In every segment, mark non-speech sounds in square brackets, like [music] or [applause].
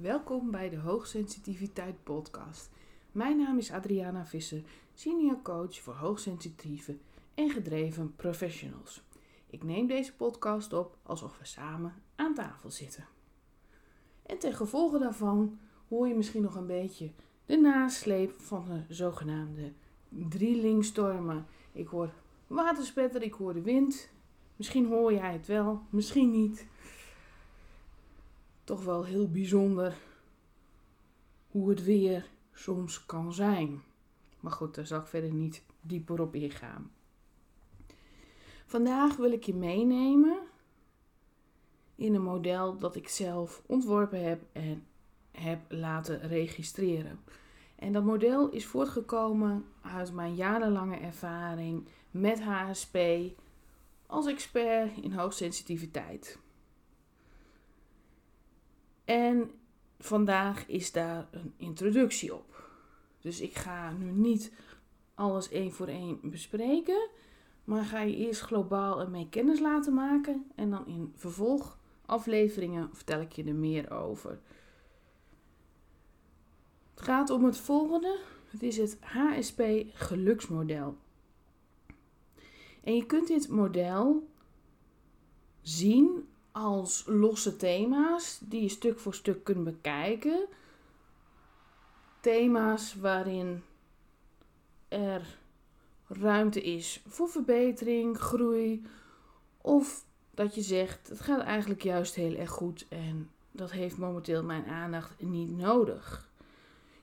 Welkom bij de Hoogsensitiviteit Podcast. Mijn naam is Adriana Visser, senior coach voor hoogsensitieve en gedreven professionals. Ik neem deze podcast op alsof we samen aan tafel zitten. En ten gevolge daarvan hoor je misschien nog een beetje de nasleep van de zogenaamde drielingstormen. Ik hoor waterspetter, ik hoor de wind. Misschien hoor jij het wel, misschien niet toch wel heel bijzonder hoe het weer soms kan zijn. Maar goed, daar zal ik verder niet dieper op ingaan. Vandaag wil ik je meenemen in een model dat ik zelf ontworpen heb en heb laten registreren. En dat model is voortgekomen uit mijn jarenlange ervaring met HSP als expert in hoogsensitiviteit. En vandaag is daar een introductie op. Dus ik ga nu niet alles één voor één bespreken, maar ga je eerst globaal ermee kennis laten maken en dan in vervolgafleveringen vertel ik je er meer over. Het gaat om het volgende. Het is het HSP geluksmodel. En je kunt dit model zien als losse thema's die je stuk voor stuk kunt bekijken. Thema's waarin er ruimte is voor verbetering, groei. Of dat je zegt, het gaat eigenlijk juist heel erg goed en dat heeft momenteel mijn aandacht niet nodig.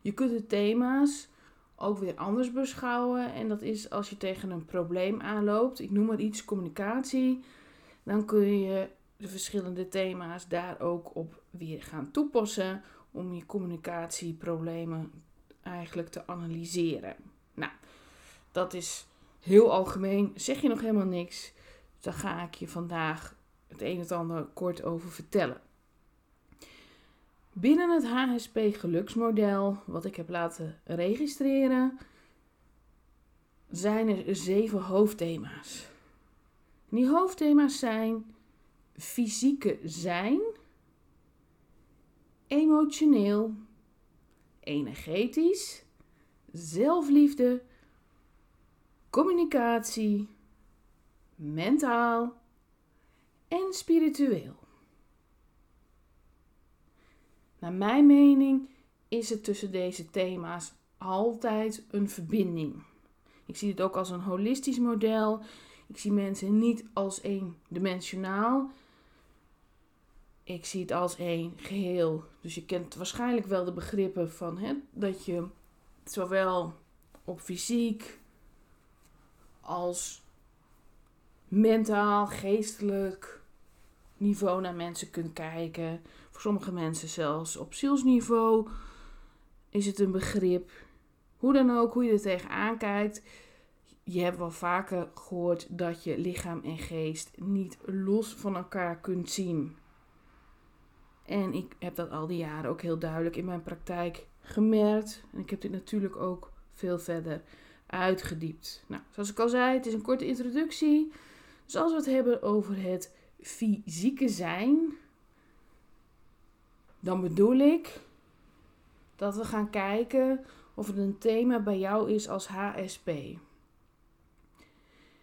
Je kunt de thema's ook weer anders beschouwen. En dat is als je tegen een probleem aanloopt, ik noem maar iets, communicatie. Dan kun je de verschillende thema's daar ook op weer gaan toepassen om je communicatieproblemen eigenlijk te analyseren. Nou, dat is heel algemeen. Zeg je nog helemaal niks, dan ga ik je vandaag het een en ander kort over vertellen. Binnen het HSP geluksmodel, wat ik heb laten registreren, zijn er zeven hoofdthema's. die hoofdthema's zijn fysieke zijn, emotioneel, energetisch, zelfliefde, communicatie, mentaal en spiritueel. Naar mijn mening is het tussen deze thema's altijd een verbinding. Ik zie het ook als een holistisch model. Ik zie mensen niet als eendimensionaal, ik zie het als één geheel. Dus je kent waarschijnlijk wel de begrippen van hè, dat je zowel op fysiek als mentaal, geestelijk niveau naar mensen kunt kijken. Voor sommige mensen zelfs op zielsniveau is het een begrip. Hoe dan ook, hoe je er tegenaan kijkt. Je hebt wel vaker gehoord dat je lichaam en geest niet los van elkaar kunt zien. En ik heb dat al die jaren ook heel duidelijk in mijn praktijk gemerkt. En ik heb dit natuurlijk ook veel verder uitgediept. Nou, zoals ik al zei, het is een korte introductie. Dus als we het hebben over het fysieke zijn, dan bedoel ik dat we gaan kijken of het een thema bij jou is als HSP.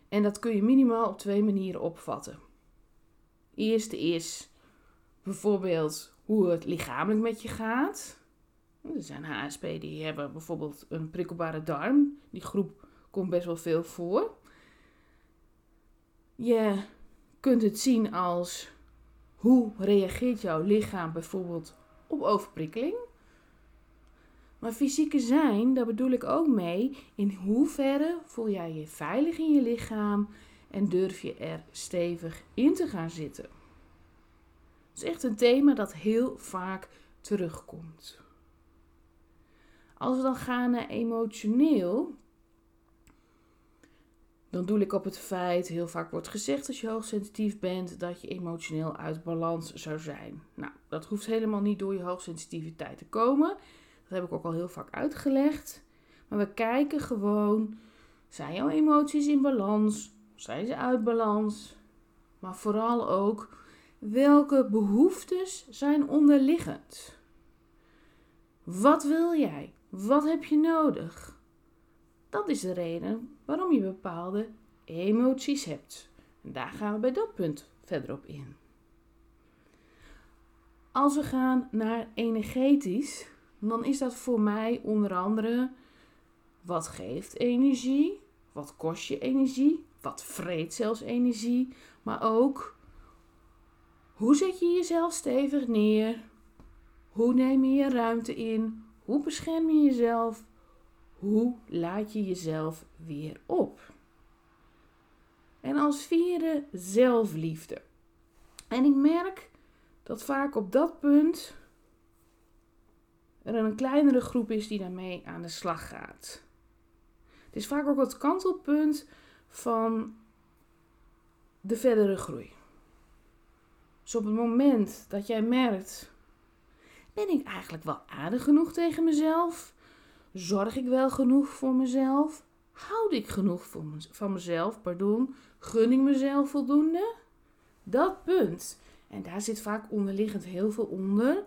En dat kun je minimaal op twee manieren opvatten. Eerste is bijvoorbeeld hoe het lichamelijk met je gaat. Er zijn HSP die hebben bijvoorbeeld een prikkelbare darm. Die groep komt best wel veel voor. Je kunt het zien als hoe reageert jouw lichaam bijvoorbeeld op overprikkeling. Maar fysieke zijn, daar bedoel ik ook mee, in hoeverre voel jij je veilig in je lichaam en durf je er stevig in te gaan zitten. Het is echt een thema dat heel vaak terugkomt. Als we dan gaan naar emotioneel, dan doe ik op het feit, heel vaak wordt gezegd als je hoogsensitief bent, dat je emotioneel uit balans zou zijn. Nou, dat hoeft helemaal niet door je hoogsensitiviteit te komen. Dat heb ik ook al heel vaak uitgelegd. Maar we kijken gewoon, zijn jouw emoties in balans? Zijn ze uit balans? Maar vooral ook, welke behoeftes zijn onderliggend? Wat wil jij? Wat heb je nodig? Dat is de reden waarom je bepaalde emoties hebt. Daar gaan we bij dat punt verder op in. Als we gaan naar energetisch, dan is dat voor mij onder andere wat geeft energie, wat kost je energie, wat vreet zelfs energie, maar ook hoe zet je jezelf stevig neer, hoe neem je je ruimte in, hoe bescherm je jezelf, hoe laat je jezelf weer op. En als vierde zelfliefde. En ik merk dat vaak op dat punt er een kleinere groep is die daarmee aan de slag gaat. Het is vaak ook het kantelpunt van de verdere groei. Dus op het moment dat jij merkt, ben ik eigenlijk wel aardig genoeg tegen mezelf? Zorg ik wel genoeg voor mezelf? Houd ik genoeg van mezelf? Pardon, gun ik mezelf voldoende? Dat punt. En daar zit vaak onderliggend heel veel onder.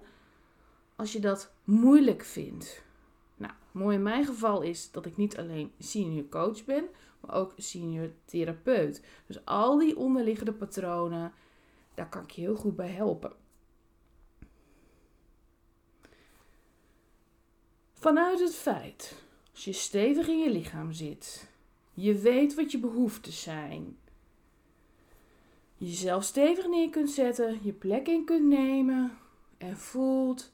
Als je dat moeilijk vindt. Nou, mooi in mijn geval is dat ik niet alleen senior coach ben, maar ook senior therapeut. Dus al die onderliggende patronen, daar kan ik je heel goed bij helpen. Vanuit het feit, als je stevig in je lichaam zit, je weet wat je behoeften zijn, jezelf stevig neer kunt zetten, je plek in kunt nemen en voelt,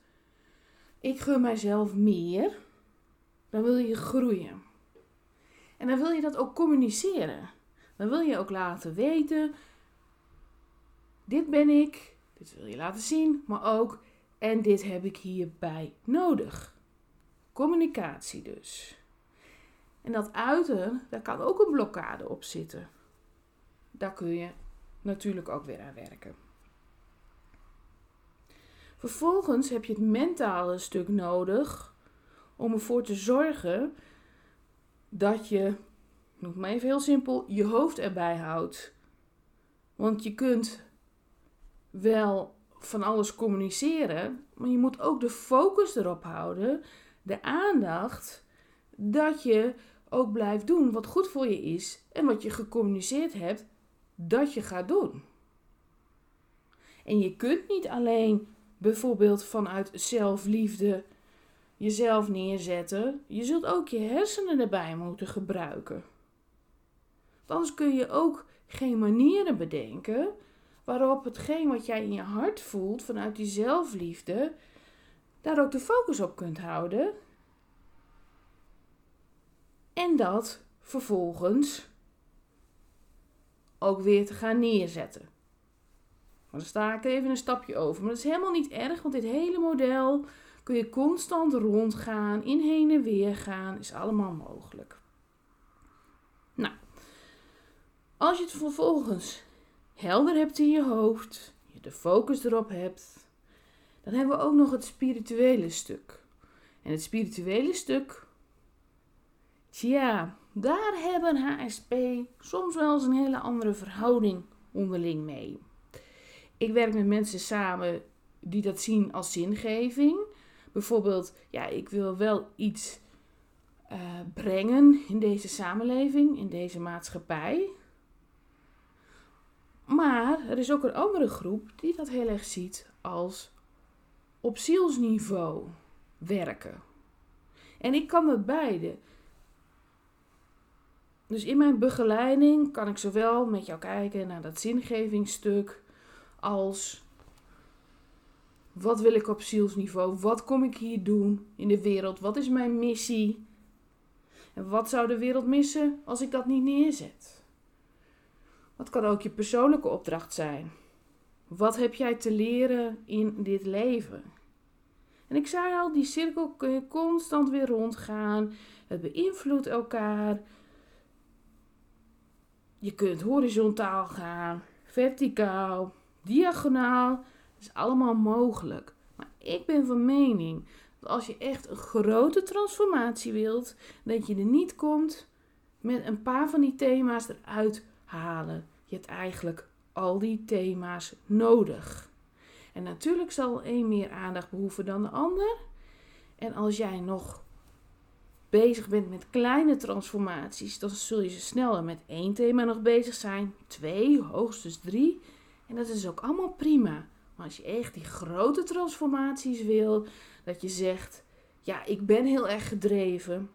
ik gun mijzelf meer, dan wil je groeien. En dan wil je dat ook communiceren. Dan wil je ook laten weten, dit ben ik, dit wil je laten zien, maar ook, en dit heb ik hierbij nodig. Communicatie dus. En dat uiten, daar kan ook een blokkade op zitten. Daar kun je natuurlijk ook weer aan werken. Vervolgens heb je het mentale stuk nodig om ervoor te zorgen dat je, noem maar even heel simpel, je hoofd erbij houdt. Want je kunt wel van alles communiceren, maar je moet ook de focus erop houden, de aandacht, dat je ook blijft doen wat goed voor je is en wat je gecommuniceerd hebt dat je gaat doen. En je kunt niet alleen bijvoorbeeld vanuit zelfliefde jezelf neerzetten. Je zult ook je hersenen erbij moeten gebruiken. anders kun je ook geen manieren bedenken waarop hetgeen wat jij in je hart voelt vanuit die zelfliefde, daar ook de focus op kunt houden. En dat vervolgens ook weer te gaan neerzetten. Maar dan sta ik even een stapje over. Maar dat is helemaal niet erg, want dit hele model kun je constant rondgaan, in heen en weer gaan, is allemaal mogelijk. Nou, als je het vervolgens helder hebt in je hoofd, je de focus erop hebt, dan hebben we ook nog het spirituele stuk. En het spirituele stuk, tja, daar hebben HSP soms wel eens een hele andere verhouding onderling mee. Ik werk met mensen samen die dat zien als zingeving. Bijvoorbeeld, ja, ik wil wel iets uh, brengen in deze samenleving, in deze maatschappij. Maar er is ook een andere groep die dat heel erg ziet als op zielsniveau werken. En ik kan dat beide. Dus in mijn begeleiding kan ik zowel met jou kijken naar dat zingevingsstuk als wat wil ik op zielsniveau? Wat kom ik hier doen in de wereld? Wat is mijn missie? En wat zou de wereld missen als ik dat niet neerzet? Wat kan ook je persoonlijke opdracht zijn? Wat heb jij te leren in dit leven? En ik zei al, die cirkel kun je constant weer rondgaan. Het beïnvloedt elkaar. Je kunt horizontaal gaan, verticaal, diagonaal. Dat is allemaal mogelijk. Maar ik ben van mening dat als je echt een grote transformatie wilt, dat je er niet komt met een paar van die thema's eruit halen. Je hebt eigenlijk al die thema's nodig. En natuurlijk zal één meer aandacht behoeven dan de ander. En als jij nog bezig bent met kleine transformaties, dan zul je ze sneller met één thema nog bezig zijn, twee, hoogstens drie. En dat is ook allemaal prima. Maar als je echt die grote transformaties wil, dat je zegt: Ja, ik ben heel erg gedreven.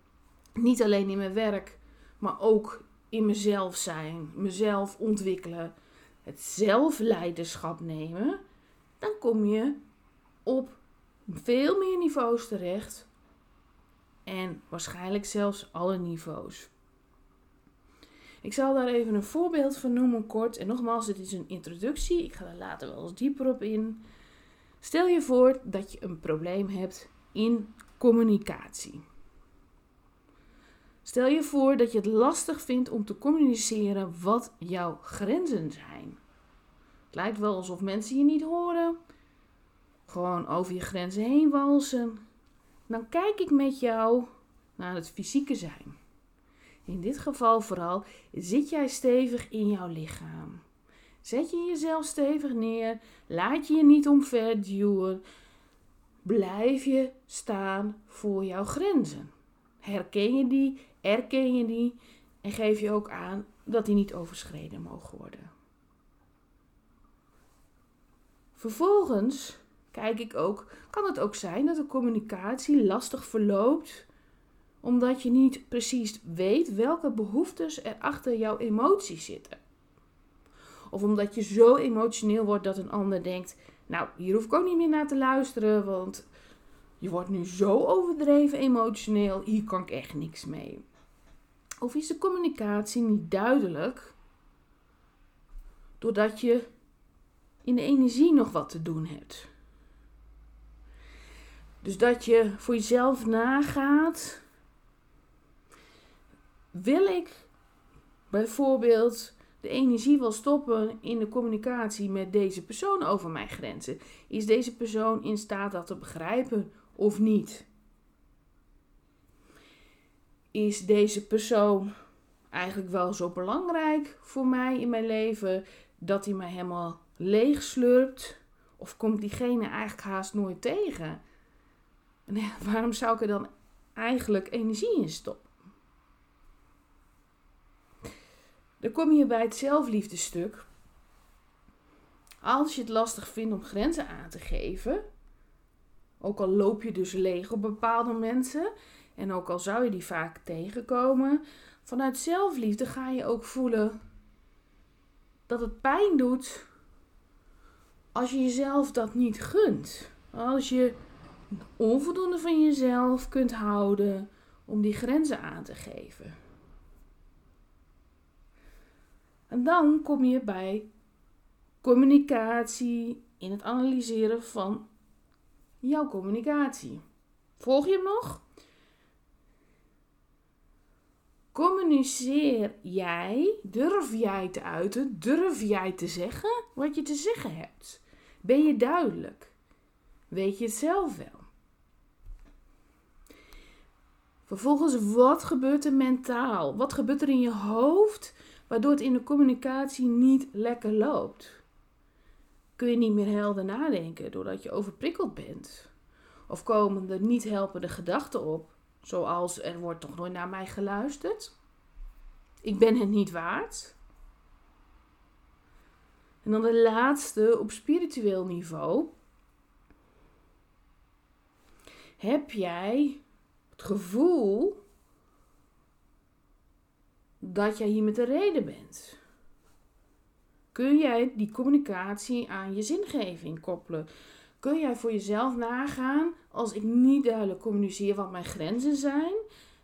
Niet alleen in mijn werk, maar ook in mezelf zijn, mezelf ontwikkelen, het zelfleiderschap nemen. Dan kom je op veel meer niveaus terecht. En waarschijnlijk zelfs alle niveaus. Ik zal daar even een voorbeeld van noemen kort. En nogmaals, dit is een introductie. Ik ga er later wel eens dieper op in. Stel je voor dat je een probleem hebt in communicatie. Stel je voor dat je het lastig vindt om te communiceren wat jouw grenzen zijn. Het lijkt wel alsof mensen je niet horen. Gewoon over je grenzen heen walsen. Dan kijk ik met jou naar het fysieke zijn. In dit geval vooral zit jij stevig in jouw lichaam. Zet je jezelf stevig neer, laat je je niet omverduwen. Blijf je staan voor jouw grenzen. Herken je die, erken je die en geef je ook aan dat die niet overschreden mogen worden. Vervolgens kijk ik ook, kan het ook zijn dat de communicatie lastig verloopt omdat je niet precies weet welke behoeftes er achter jouw emoties zitten. Of omdat je zo emotioneel wordt dat een ander denkt: Nou, hier hoef ik ook niet meer naar te luisteren, want je wordt nu zo overdreven emotioneel, hier kan ik echt niks mee. Of is de communicatie niet duidelijk doordat je in de energie nog wat te doen hebt? Dus dat je voor jezelf nagaat wil ik bijvoorbeeld de energie wel stoppen in de communicatie met deze persoon over mijn grenzen? Is deze persoon in staat dat te begrijpen of niet? Is deze persoon eigenlijk wel zo belangrijk voor mij in mijn leven dat hij mij helemaal leeg slurpt? Of komt diegene eigenlijk haast nooit tegen? En [laughs] waarom zou ik er dan eigenlijk energie in stoppen? Dan kom je bij het zelfliefdestuk. Als je het lastig vindt om grenzen aan te geven, ook al loop je dus leeg op bepaalde mensen, en ook al zou je die vaak tegenkomen, vanuit zelfliefde ga je ook voelen dat het pijn doet als je jezelf dat niet gunt. Als je onvoldoende van jezelf kunt houden om die grenzen aan te geven. En dan kom je bij communicatie in het analyseren van jouw communicatie. Volg je hem nog? Communiceer jij, durf jij te uiten, durf jij te zeggen wat je te zeggen hebt? Ben je duidelijk? Weet je het zelf wel? Vervolgens, wat gebeurt er mentaal? Wat gebeurt er in je hoofd waardoor het in de communicatie niet lekker loopt. Kun je niet meer helder nadenken doordat je overprikkeld bent? Of komen er niet helpende gedachten op, zoals er wordt toch nooit naar mij geluisterd? Ik ben het niet waard? En dan de laatste op spiritueel niveau. Heb jij het gevoel dat jij hier met de reden bent? Kun jij die communicatie aan je zingeving koppelen? Kun jij voor jezelf nagaan, als ik niet duidelijk communiceer wat mijn grenzen zijn,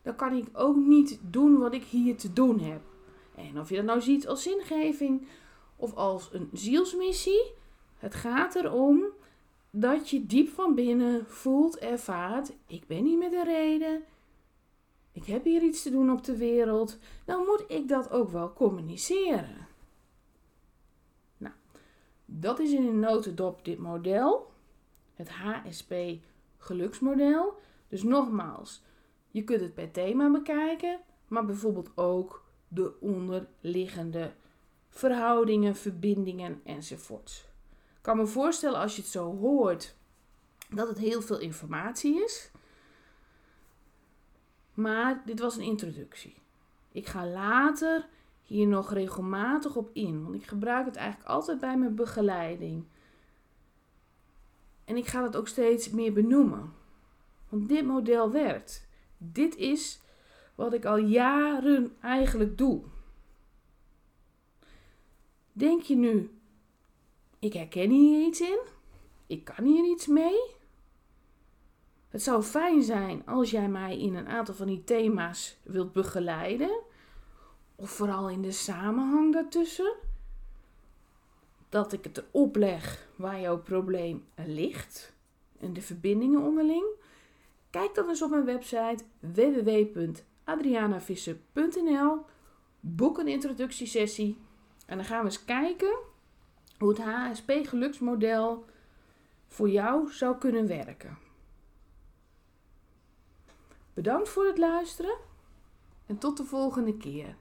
dan kan ik ook niet doen wat ik hier te doen heb. En of je dat nou ziet als zingeving of als een zielsmissie, het gaat erom dat je diep van binnen voelt, ervaart, ik ben hier met een reden, ik heb hier iets te doen op de wereld, dan moet ik dat ook wel communiceren. Nou, dat is in een notendop dit model, het HSP geluksmodel. Dus nogmaals, je kunt het per thema bekijken, maar bijvoorbeeld ook de onderliggende verhoudingen, verbindingen enzovoort. Ik kan me voorstellen als je het zo hoort dat het heel veel informatie is. Maar dit was een introductie. Ik ga later hier nog regelmatig op in, want ik gebruik het eigenlijk altijd bij mijn begeleiding. En ik ga het ook steeds meer benoemen. Want dit model werkt. Dit is wat ik al jaren eigenlijk doe. Denk je nu, ik herken hier iets in? Ik kan hier iets mee? Het zou fijn zijn als jij mij in een aantal van die thema's wilt begeleiden. Of vooral in de samenhang daartussen. Dat ik het erop leg waar jouw probleem ligt. En de verbindingen onderling. Kijk dan eens op mijn website www.adrianavissen.nl. Boek een introductiesessie. En dan gaan we eens kijken hoe het HSP geluksmodel voor jou zou kunnen werken. Bedankt voor het luisteren en tot de volgende keer.